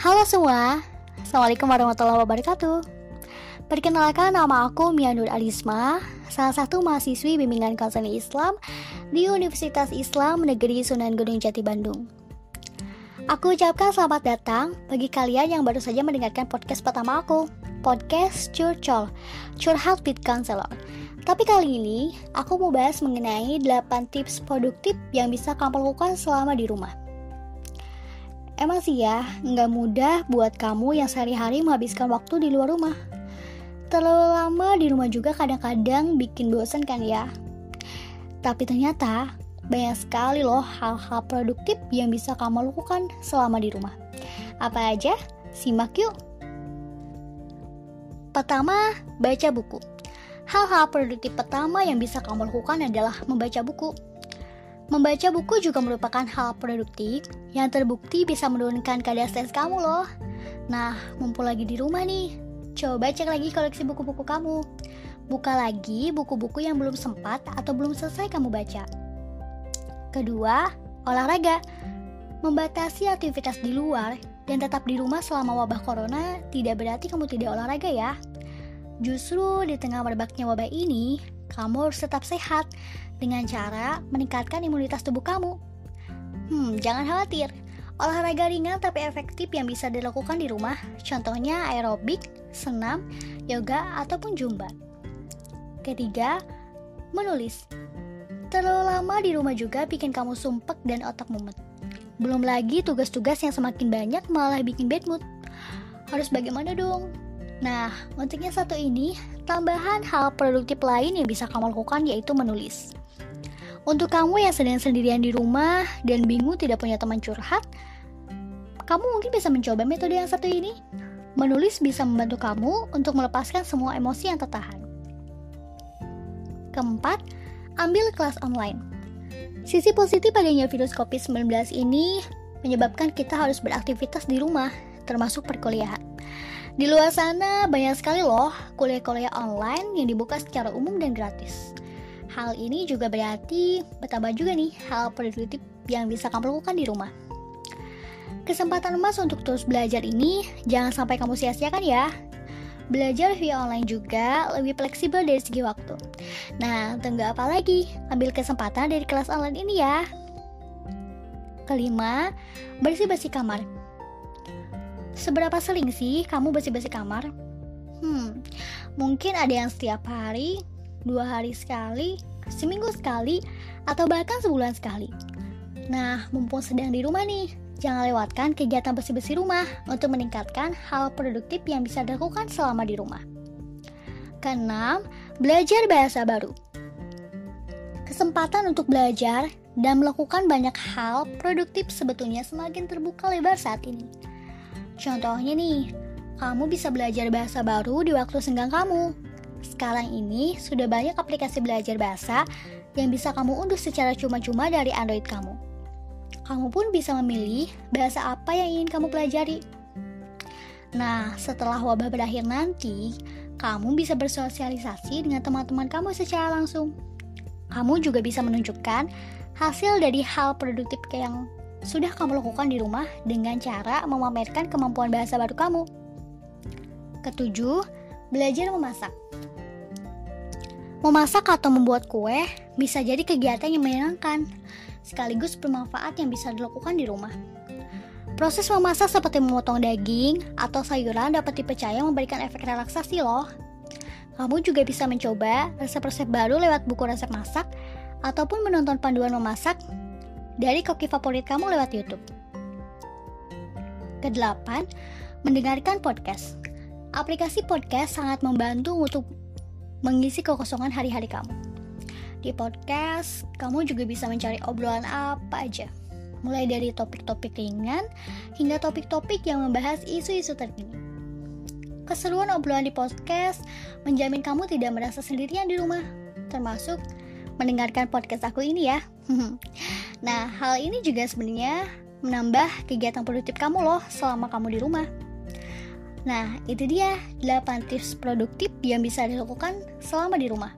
Halo semua, Assalamualaikum warahmatullahi wabarakatuh. Perkenalkan nama aku Mia Nur Alisma Salah satu mahasiswi bimbingan konseling Islam Di Universitas Islam Negeri Sunan Gunung Jati Bandung. Aku ucapkan selamat datang bagi kalian yang baru saja mendengarkan podcast pertama aku Podcast Curcol, Curhat with Counselor. Tapi kali ini, aku mau bahas mengenai 8 tips produktif yang bisa kamu lakukan selama di rumah. Emang sih ya, nggak mudah buat kamu yang sehari-hari menghabiskan waktu di luar rumah. Terlalu lama di rumah juga kadang-kadang bikin bosan kan ya? Tapi ternyata banyak sekali loh hal-hal produktif yang bisa kamu lakukan selama di rumah. Apa aja? Simak yuk! Pertama, baca buku. Hal-hal produktif pertama yang bisa kamu lakukan adalah membaca buku. Membaca buku juga merupakan hal produktif yang terbukti bisa menurunkan kadar stres kamu loh. Nah, mumpul lagi di rumah nih, coba cek lagi koleksi buku-buku kamu. Buka lagi buku-buku yang belum sempat atau belum selesai kamu baca. Kedua, olahraga. Membatasi aktivitas di luar dan tetap di rumah selama wabah corona tidak berarti kamu tidak olahraga ya. Justru di tengah merebaknya wabah ini, kamu harus tetap sehat dengan cara meningkatkan imunitas tubuh kamu. Hmm, jangan khawatir. Olahraga ringan tapi efektif yang bisa dilakukan di rumah, contohnya aerobik, senam, yoga, ataupun jumba. Ketiga, menulis. Terlalu lama di rumah juga bikin kamu sumpek dan otak mumet. Belum lagi tugas-tugas yang semakin banyak malah bikin bad mood. Harus bagaimana dong? Nah, untuk yang satu ini, tambahan hal produktif lain yang bisa kamu lakukan yaitu menulis. Untuk kamu yang sedang sendirian di rumah dan bingung tidak punya teman curhat, kamu mungkin bisa mencoba metode yang satu ini. Menulis bisa membantu kamu untuk melepaskan semua emosi yang tertahan. Keempat, ambil kelas online. Sisi positif adanya virus COVID-19 ini menyebabkan kita harus beraktivitas di rumah, termasuk perkuliahan. Di luar sana banyak sekali loh kuliah-kuliah online yang dibuka secara umum dan gratis. Hal ini juga berarti betapa juga nih hal produktif yang bisa kamu lakukan di rumah. Kesempatan emas untuk terus belajar ini jangan sampai kamu sia-siakan ya. Belajar via online juga lebih fleksibel dari segi waktu. Nah, tunggu apa lagi? Ambil kesempatan dari kelas online ini ya. Kelima, bersih-bersih kamar. Seberapa sering sih kamu bersih-bersih kamar? Hmm, mungkin ada yang setiap hari, dua hari sekali, seminggu sekali, atau bahkan sebulan sekali. Nah, mumpung sedang di rumah nih, jangan lewatkan kegiatan bersih-bersih rumah untuk meningkatkan hal produktif yang bisa dilakukan selama di rumah. Keenam, belajar bahasa baru. Kesempatan untuk belajar dan melakukan banyak hal produktif sebetulnya semakin terbuka lebar saat ini. Contohnya nih, kamu bisa belajar bahasa baru di waktu senggang kamu. Sekarang ini sudah banyak aplikasi belajar bahasa yang bisa kamu unduh secara cuma-cuma dari Android kamu. Kamu pun bisa memilih bahasa apa yang ingin kamu pelajari. Nah, setelah wabah berakhir nanti, kamu bisa bersosialisasi dengan teman-teman kamu secara langsung. Kamu juga bisa menunjukkan hasil dari hal produktif yang sudah kamu lakukan di rumah dengan cara memamerkan kemampuan bahasa baru kamu. Ketujuh, belajar memasak. Memasak atau membuat kue bisa jadi kegiatan yang menyenangkan, sekaligus bermanfaat yang bisa dilakukan di rumah. Proses memasak seperti memotong daging atau sayuran dapat dipercaya memberikan efek relaksasi loh. Kamu juga bisa mencoba resep-resep baru lewat buku resep masak ataupun menonton panduan memasak dari koki favorit kamu lewat YouTube. Kedelapan, mendengarkan podcast. Aplikasi podcast sangat membantu untuk mengisi kekosongan hari-hari kamu. Di podcast, kamu juga bisa mencari obrolan apa aja, mulai dari topik-topik ringan hingga topik-topik yang membahas isu-isu terkini. Keseruan obrolan di podcast menjamin kamu tidak merasa sendirian di rumah, termasuk mendengarkan podcast aku ini ya. nah, hal ini juga sebenarnya menambah kegiatan produktif kamu loh selama kamu di rumah. Nah, itu dia 8 tips produktif yang bisa dilakukan selama di rumah.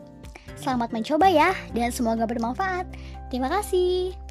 Selamat mencoba ya, dan semoga bermanfaat. Terima kasih.